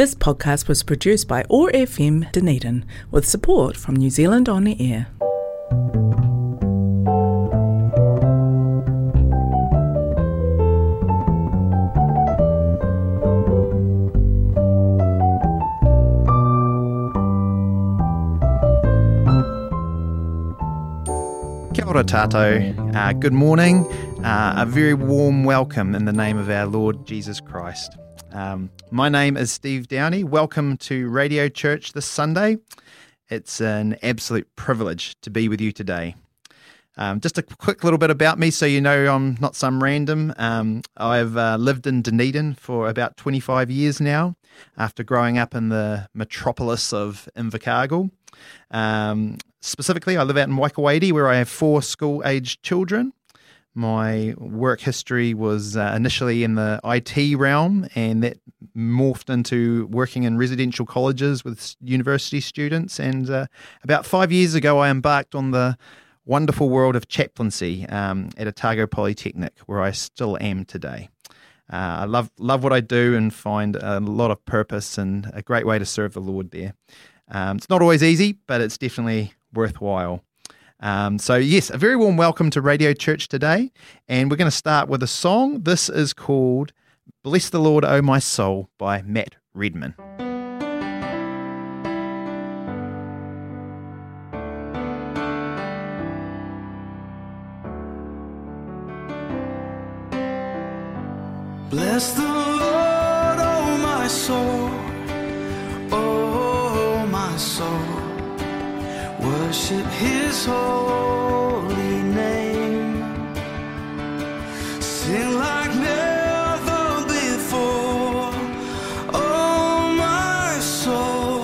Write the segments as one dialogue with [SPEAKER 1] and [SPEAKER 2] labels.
[SPEAKER 1] This podcast was produced by OAR FM Dunedin with support from New Zealand On the Air.
[SPEAKER 2] Kia. Uh, good morning. Uh, a very warm welcome in the name of our Lord Jesus Christ. Um, my name is Steve Downey. Welcome to Radio Church this Sunday. It's an absolute privilege to be with you today. Um, just a quick little bit about me so you know I'm not some random. Um, I've uh, lived in Dunedin for about 25 years now after growing up in the metropolis of Invercargill. Um, specifically, I live out in Waikouaiti where I have four school aged children. My work history was uh, initially in the IT realm, and that morphed into working in residential colleges with university students. And uh, about five years ago, I embarked on the wonderful world of chaplaincy um, at Otago Polytechnic, where I still am today. Uh, I love love what I do and find a lot of purpose and a great way to serve the Lord there. Um, it's not always easy, but it's definitely worthwhile. Um, so, yes, a very warm welcome to Radio Church today. And we're going to start with a song. This is called Bless the Lord, O My Soul by Matt Redman.
[SPEAKER 3] Bless the Worship his holy name. Sing like never before, oh my soul.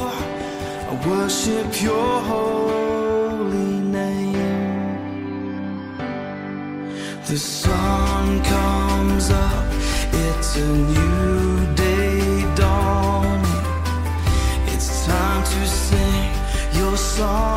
[SPEAKER 3] I worship your holy name. The sun comes up, it's a new day dawning. It's time to sing your song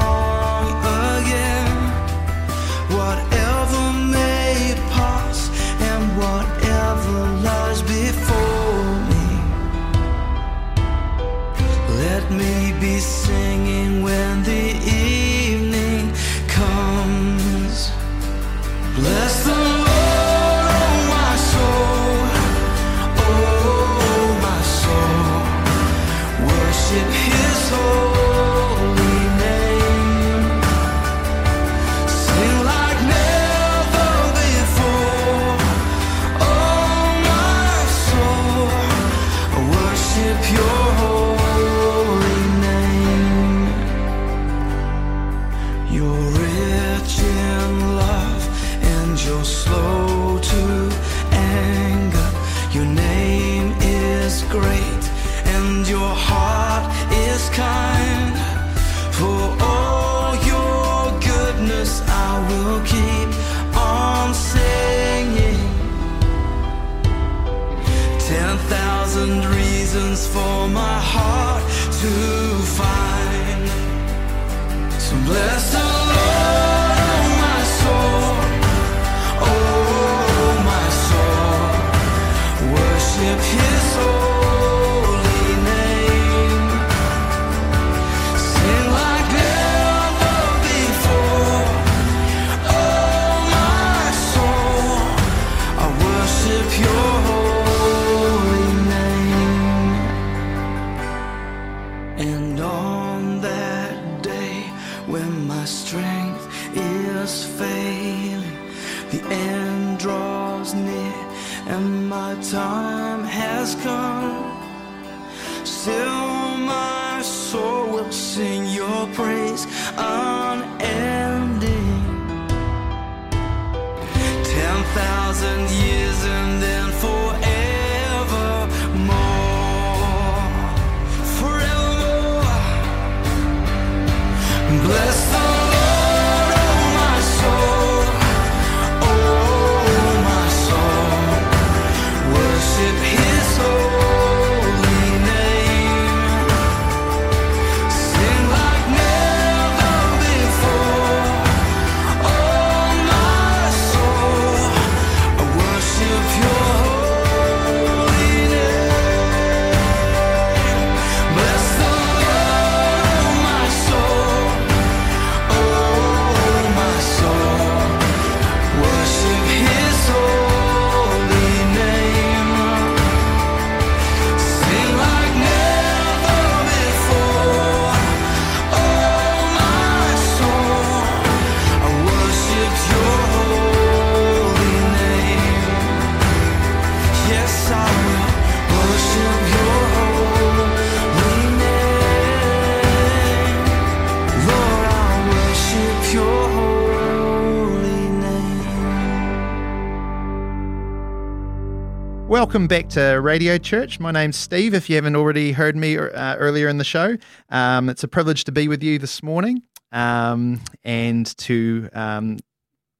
[SPEAKER 2] Welcome back to Radio Church. My name's Steve. If you haven't already heard me uh, earlier in the show, um, it's a privilege to be with you this morning um, and to um,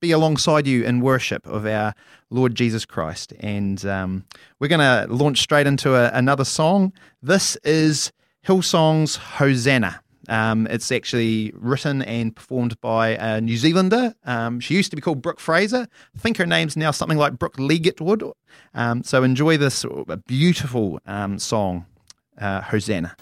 [SPEAKER 2] be alongside you in worship of our Lord Jesus Christ. And um, we're going to launch straight into a, another song. This is Hillsong's Hosanna. Um, it's actually written and performed by a New Zealander. Um, she used to be called Brooke Fraser. I think her name's now something like Brooke Ligertwood. Um, so enjoy this beautiful um, song, uh, Hosanna.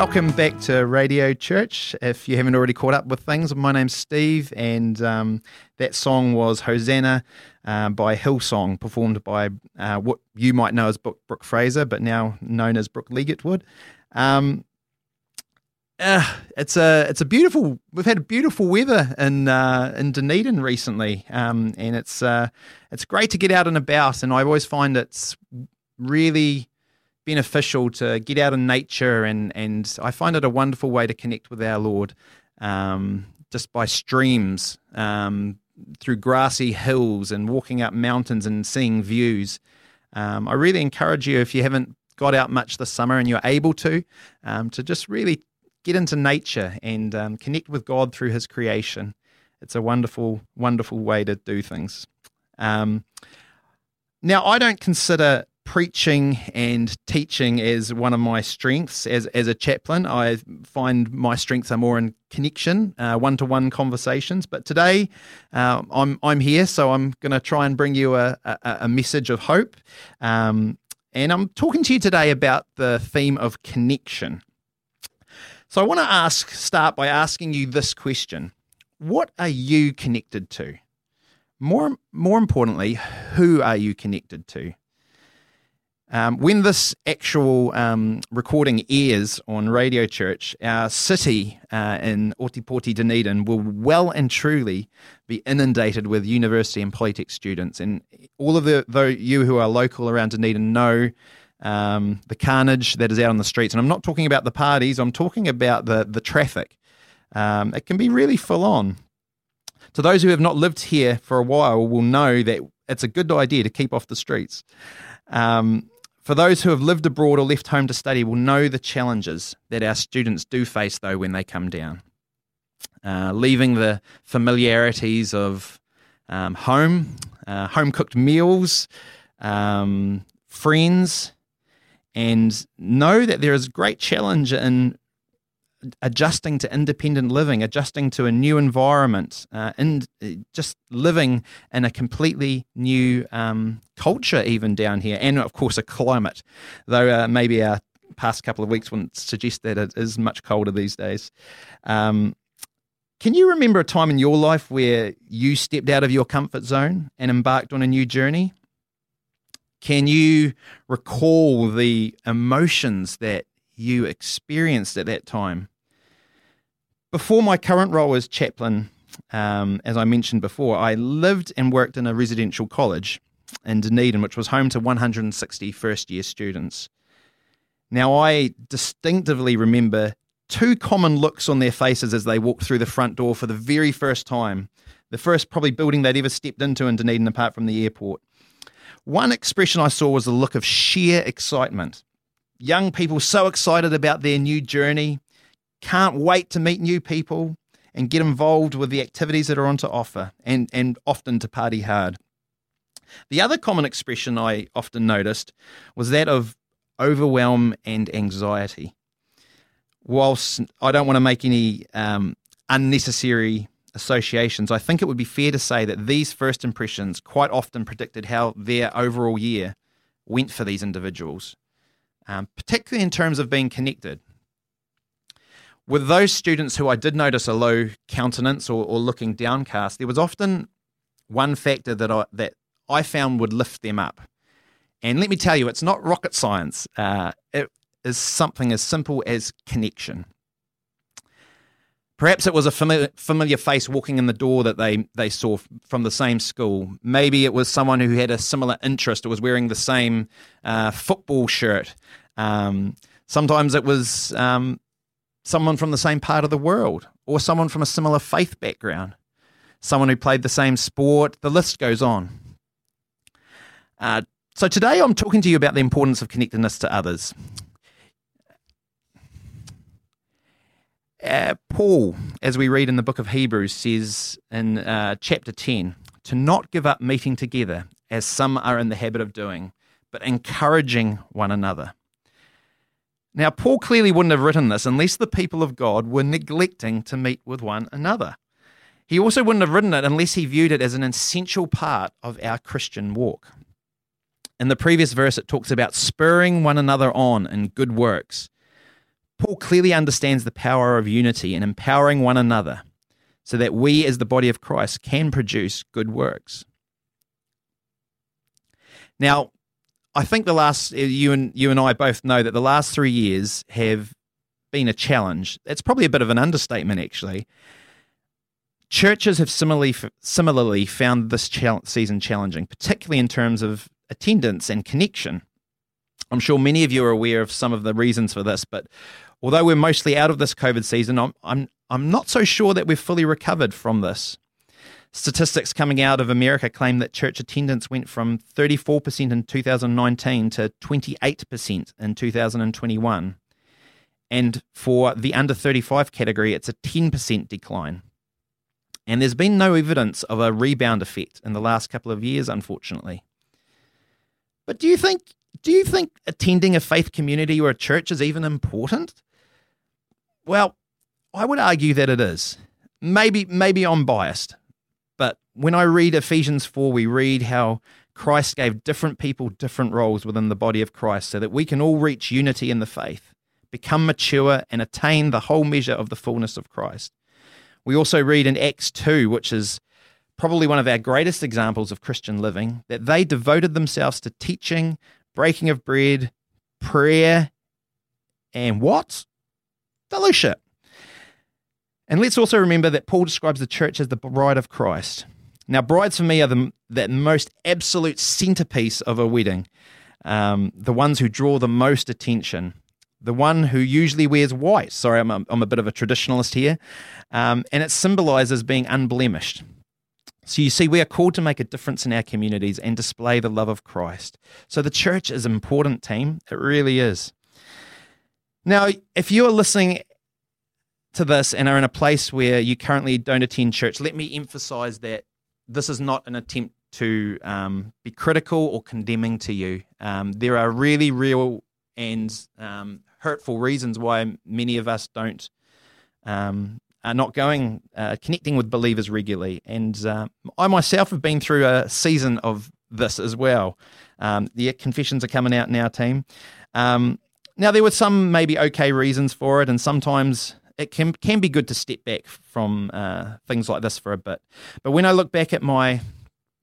[SPEAKER 2] Welcome back to Radio Church. If you haven't already caught up with things, my name's Steve, and um, that song was Hosanna uh, by Hillsong, performed by uh, what you might know as Brooke, Fraser, but now known as Brooke Leggett Um, uh, it's a it's a beautiful. We've had beautiful weather in uh, in Dunedin recently, um, and it's uh, it's great to get out and about. And I always find it's really beneficial to get out in nature, and and I find it a wonderful way to connect with our Lord, um, just by streams, um, through grassy hills, and walking up mountains and seeing views. Um, I really encourage you if you haven't got out much this summer and you're able to, um, to just really get into nature and um, connect with God through His creation. It's a wonderful, wonderful way to do things. Um, now, I don't consider preaching and teaching as one of my strengths as, as a chaplain. I find my strengths are more in connection, one to one conversations. But today uh, I'm, I'm here, so I'm going to try and bring you a, a, a message of hope. Um, and I'm talking to you today about the theme of connection. So I want to ask, start by asking you this question What are you connected to? More, more importantly, who are you connected to? Um, when this actual um, recording airs on Radio Church, our city uh, in Ōtepoti, Dunedin, will well and truly be inundated with university and polytech students. And all of the, you who are local around Dunedin know um, the carnage that is out on the streets. And I'm not talking about the parties, I'm talking about the, the traffic. Um, it can be really full on. To those who have not lived here for a while, will know that it's a good idea to keep off the streets. Um, for those who have lived abroad or left home to study, will know the challenges that our students do face, though, when they come down. Uh, leaving the familiarities of um, home, uh, home cooked meals, um, friends, and know that there is great challenge in adjusting to independent living, adjusting to a new environment, uh, and just living in a completely new um, culture, even down here, and of course a climate. Though uh, maybe our past couple of weeks wouldn't suggest that it is much colder these days. Um, can you remember a time in your life where you stepped out of your comfort zone and embarked on a new journey? Can you recall the emotions that you experienced at that time? Before my current role as chaplain, um, as I mentioned before, I lived and worked in a residential college in Dunedin, which was home to 160 first year students. Now, I distinctively remember two common looks on their faces as they walked through the front door for the very first time, the first probably building they'd ever stepped into in Dunedin apart from the airport. One expression I saw was a look of sheer excitement. Young people so excited about their new journey, can't wait to meet new people and get involved with the activities that are on to offer and, and often to party hard. The other common expression I often noticed was that of overwhelm and anxiety. Whilst I don't want to make any um, unnecessary associations, I think it would be fair to say that these first impressions quite often predicted how their overall year went for these individuals, um, particularly in terms of being connected. With those students who I did notice a low countenance or, or looking downcast, there was often one factor that I, that I found would lift them up. And let me tell you, it's not rocket science. Uh, it is something as simple as connection. Perhaps it was a familiar, familiar face walking in the door that they, they saw from the same school. Maybe it was someone who had a similar interest or was wearing the same uh, football shirt. Um, sometimes it was um, someone from the same part of the world or someone from a similar faith background, someone who played the same sport. The list goes on. Uh, so today I'm talking to you about the importance of connectedness to others. Uh, Paul, as we read in the book of Hebrews, says in uh, chapter 10 to not give up meeting together, as some are in the habit of doing, but encouraging one another. Now, Paul clearly wouldn't have written this unless the people of God were neglecting to meet with one another. He also wouldn't have written it unless he viewed it as an essential part of our Christian walk. In the previous verse, it talks about spurring one another on in good works Paul clearly understands the power of unity and empowering one another so that we, as the body of Christ, can produce good works. Now, I think the last you and you and I both know that the last three years have been a challenge. It's probably a bit of an understatement, actually. Churches have similarly similarly found this season challenging, particularly in terms of attendance and connection. I'm sure many of you are aware of some of the reasons for this, but although we're mostly out of this COVID season, I'm I'm I'm not so sure that we've fully recovered from this. Statistics coming out of America claim that church attendance went from 34% in 2019 to 28% in 2021. And for the under 35 category, it's a 10% decline. And there's been no evidence of a rebound effect in the last couple of years, unfortunately. But do you think do you think attending a faith community or a church is even important? Well, I would argue that it is. Maybe maybe I'm biased, but when I read Ephesians 4, we read how Christ gave different people different roles within the body of Christ so that we can all reach unity in the faith, become mature, and attain the whole measure of the fullness of Christ. We also read in Acts 2, which is probably one of our greatest examples of Christian living, that they devoted themselves to teaching, breaking of bread, prayer, and what? Fellowship. And let's also remember that Paul describes the church as the bride of Christ. Now, brides for me are the, the most absolute centerpiece of a wedding, um, the ones who draw the most attention, the one who usually wears white. Sorry, I'm a, I'm a bit of a traditionalist here. Um, and it symbolizes being unblemished. So you see, we are called to make a difference in our communities and display the love of Christ. So the church is an important team. It really is. Now, if you are listening to this and are in a place where you currently don't attend church, let me emphasize that this is not an attempt to um, be critical or condemning to you. Um, there are really real and um, hurtful reasons why many of us don't um, are not going uh, connecting with believers regularly, and uh, I myself have been through a season of this as well. Um, the confessions are coming out now, team. Um, now there were some maybe okay reasons for it, and sometimes it can can be good to step back from uh, things like this for a bit. But when I look back at my,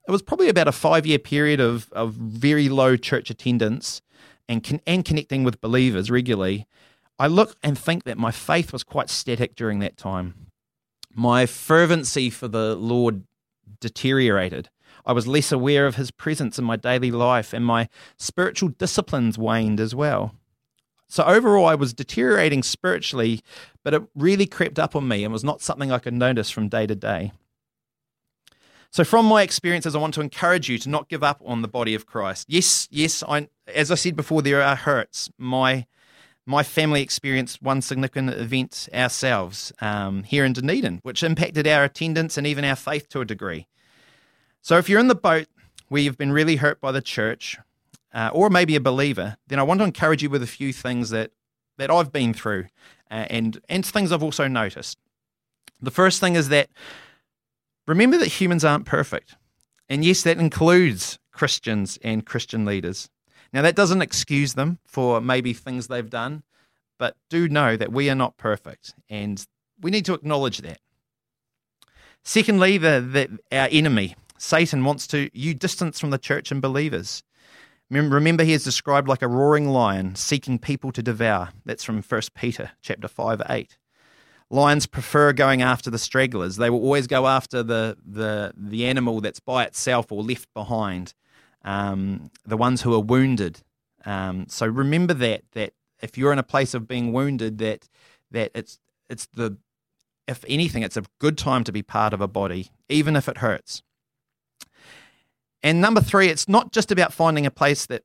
[SPEAKER 2] it was probably about a five year period of of very low church attendance and con- and connecting with believers regularly. I look and think that my faith was quite static during that time. My fervency for the Lord deteriorated. I was less aware of his presence in my daily life, and my spiritual disciplines waned as well. So overall, I was deteriorating spiritually, but it really crept up on me and was not something I could notice from day to day. So, from my experiences, I want to encourage you to not give up on the body of Christ. Yes, yes, I, as I said before, there are hurts. My my family experienced one significant event ourselves um, here in Dunedin, which impacted our attendance and even our faith to a degree. So, if you're in the boat where you've been really hurt by the church, uh, or maybe a believer, then I want to encourage you with a few things that, that I've been through uh, and, and things I've also noticed. The first thing is that remember that humans aren't perfect. And yes, that includes Christians and Christian leaders. Now, that doesn't excuse them for maybe things they've done, but do know that we are not perfect and we need to acknowledge that. Secondly, the, the, our enemy, Satan, wants to you distance from the church and believers. Remember, he is described like a roaring lion seeking people to devour. That's from 1 Peter chapter 5, 8. Lions prefer going after the stragglers. They will always go after the, the, the animal that's by itself or left behind, um, the ones who are wounded. Um, so remember that, that if you're in a place of being wounded, that, that it's, it's the, if anything, it's a good time to be part of a body, even if it hurts. And number three, it's not just about finding a place that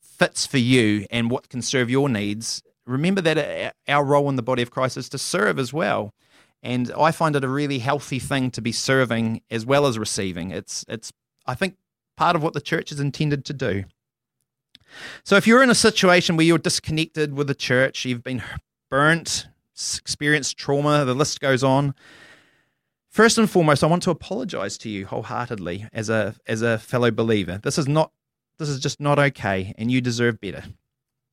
[SPEAKER 2] fits for you and what can serve your needs. Remember that uh, our role in the body of Christ is to serve as well. And I find it a really healthy thing to be serving as well as receiving. It's, it's I think, part of what the church is intended to do. So if you're in a situation where you're disconnected with the church, you've been burnt, experienced trauma, the list goes on, First and foremost, I want to apologize to you wholeheartedly as a as a fellow believer. This is not this is just not okay and you deserve better.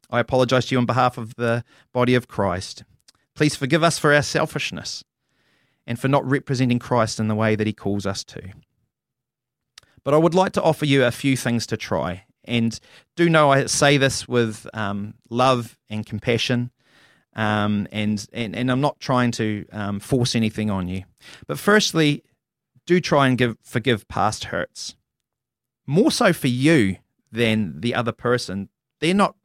[SPEAKER 2] I apologize to you on behalf of the body of Christ. Please forgive us for our selfishness and for not representing Christ in the way that he calls us to. But I would like to offer you a few things to try. And do know I say this with um, love and compassion. Um, and, and, and I'm not trying to um, force anything on you. But firstly, do try and give, forgive past hurts. More so for you than the other person. They're not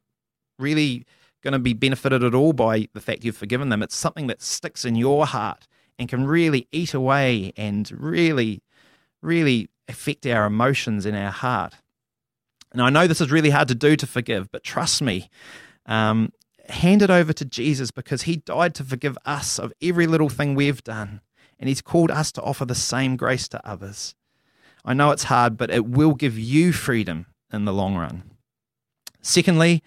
[SPEAKER 2] really going to be benefited at all by the fact you've forgiven them. It's something that sticks in your heart and can really eat away and really, really affect our emotions in our heart. And I know this is really hard to do to forgive, but trust me, um, hand it over to Jesus because he died to forgive us of every little thing we've done. And he's called us to offer the same grace to others. I know it's hard, but it will give you freedom in the long run. Secondly,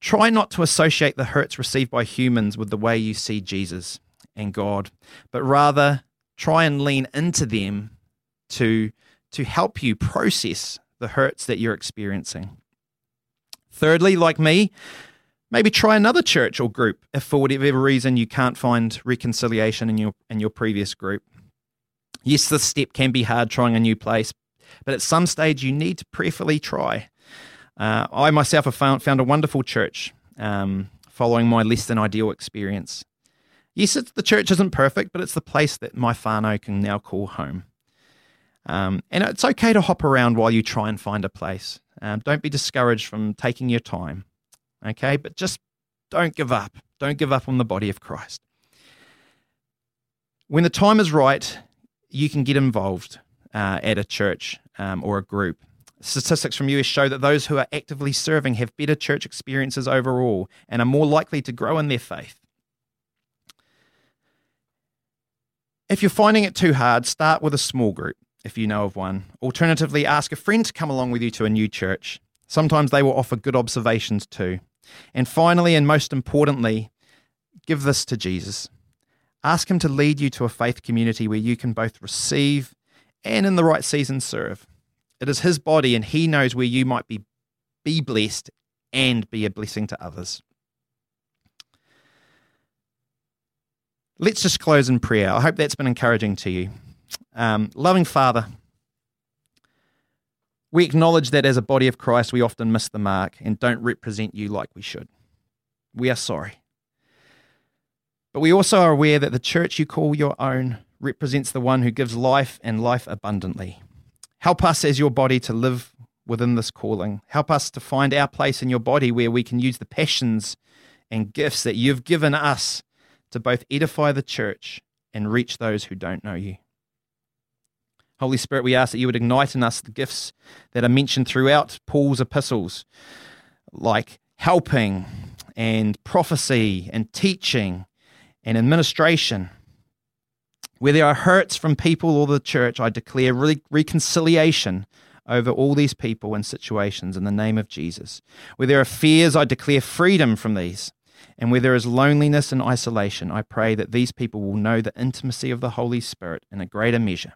[SPEAKER 2] try not to associate the hurts received by humans with the way you see Jesus and God, but rather try and lean into them to, to help you process the hurts that you're experiencing. Thirdly, like me, maybe try another church or group if for whatever reason you can't find reconciliation in your in your previous group. Yes, this step can be hard trying a new place, but at some stage you need to prayerfully try. Uh, I myself have found, found a wonderful church um, following my less than ideal experience. Yes, the church isn't perfect, but it's the place that my whānau can now call home. Um, and it's okay to hop around while you try and find a place. Um, don't be discouraged from taking your time, okay? But just don't give up. Don't give up on the body of Christ. When the time is right, you can get involved uh, at a church um, or a group. Statistics from US show that those who are actively serving have better church experiences overall and are more likely to grow in their faith. If you're finding it too hard, start with a small group if you know of one. Alternatively, ask a friend to come along with you to a new church. Sometimes they will offer good observations too. And finally, and most importantly, give this to Jesus. Ask Him to lead you to a faith community where you can both receive and, in the right season, serve. It is His body, and He knows where you might be, be blessed and be a blessing to others. Let's just close in prayer. I hope that's been encouraging to you. Um, loving Father, we acknowledge that as a body of Christ, we often miss the mark and don't represent you like we should. We are sorry. But we also are aware that the church you call your own represents the one who gives life and life abundantly. Help us as your body to live within this calling. Help us to find our place in your body where we can use the passions and gifts that you've given us to both edify the church and reach those who don't know you. Holy Spirit, we ask that you would ignite in us the gifts that are mentioned throughout Paul's epistles, like helping and prophecy and teaching and administration. Where there are hurts from people or the church, I declare re- reconciliation over all these people and situations in the name of Jesus. Where there are fears, I declare freedom from these. And where there is loneliness and isolation, I pray that these people will know the intimacy of the Holy Spirit in a greater measure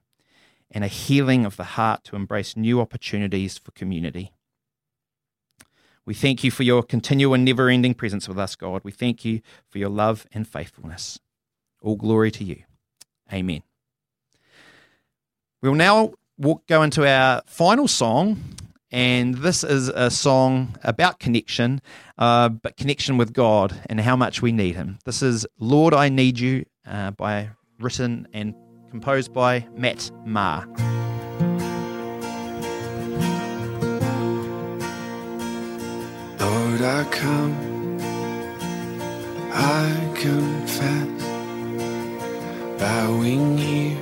[SPEAKER 2] and a healing of the heart to embrace new opportunities for community. We thank you for your continual and never ending presence with us, God. We thank you for your love and faithfulness. All glory to you. Amen. We'll now walk, go into our final song, and this is a song about connection, uh, but connection with God and how much we need Him. This is Lord, I Need You, uh, by written and composed by Matt Maher.
[SPEAKER 4] Lord, I come, I confess, bowing here,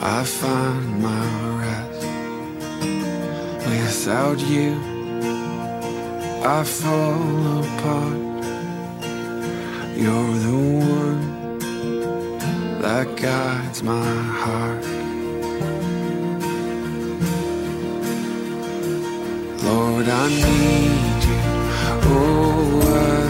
[SPEAKER 4] I find my rest. Without you, I fall apart. You're the one that guides my heart. Lord, I need you. Oh, I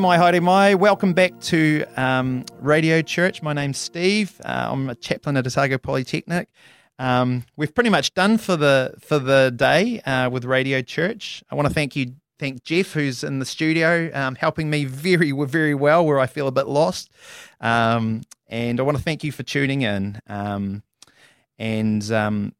[SPEAKER 2] Mai haere mai. Welcome back to um, Radio Church. My name's Steve. Uh, I'm a chaplain at Otago Polytechnic. Um, we've pretty much done for the for the day uh, with Radio Church. I want to thank you, thank Jeff, who's in the studio, um, helping me very very well where I feel a bit lost. Um, and I want to thank you for tuning in. Um, and um,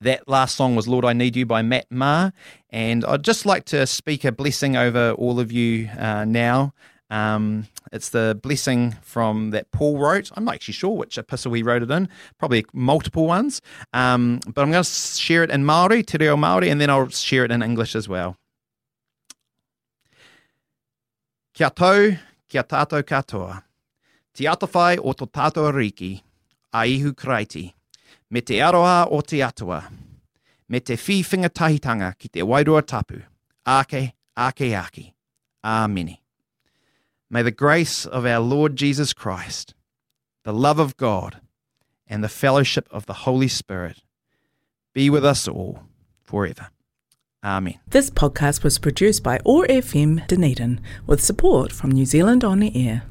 [SPEAKER 2] that last song was Lord I Need You by Matt Maher. And I'd just like to speak a blessing over all of you uh, now. Um, it's the blessing from that Paul wrote. I'm not actually sure which epistle he wrote it in, probably multiple ones. Um, but I'm going to share it in Maori, Te Reo Maori, and then I'll share it in English as well. Kia tau, kia tātou katoa. Te atawhai o tō tātou riki, a ihu kraiti, me te aroa o te atua, me te whiwhinga tahitanga ki te wairua tapu, ake, ake, ake. Āmeni. May the grace of our Lord Jesus Christ, the love of God, and the fellowship of the Holy Spirit be with us all forever. Amen.
[SPEAKER 1] This podcast was produced by OAR FM Dunedin with support from New Zealand On the Air.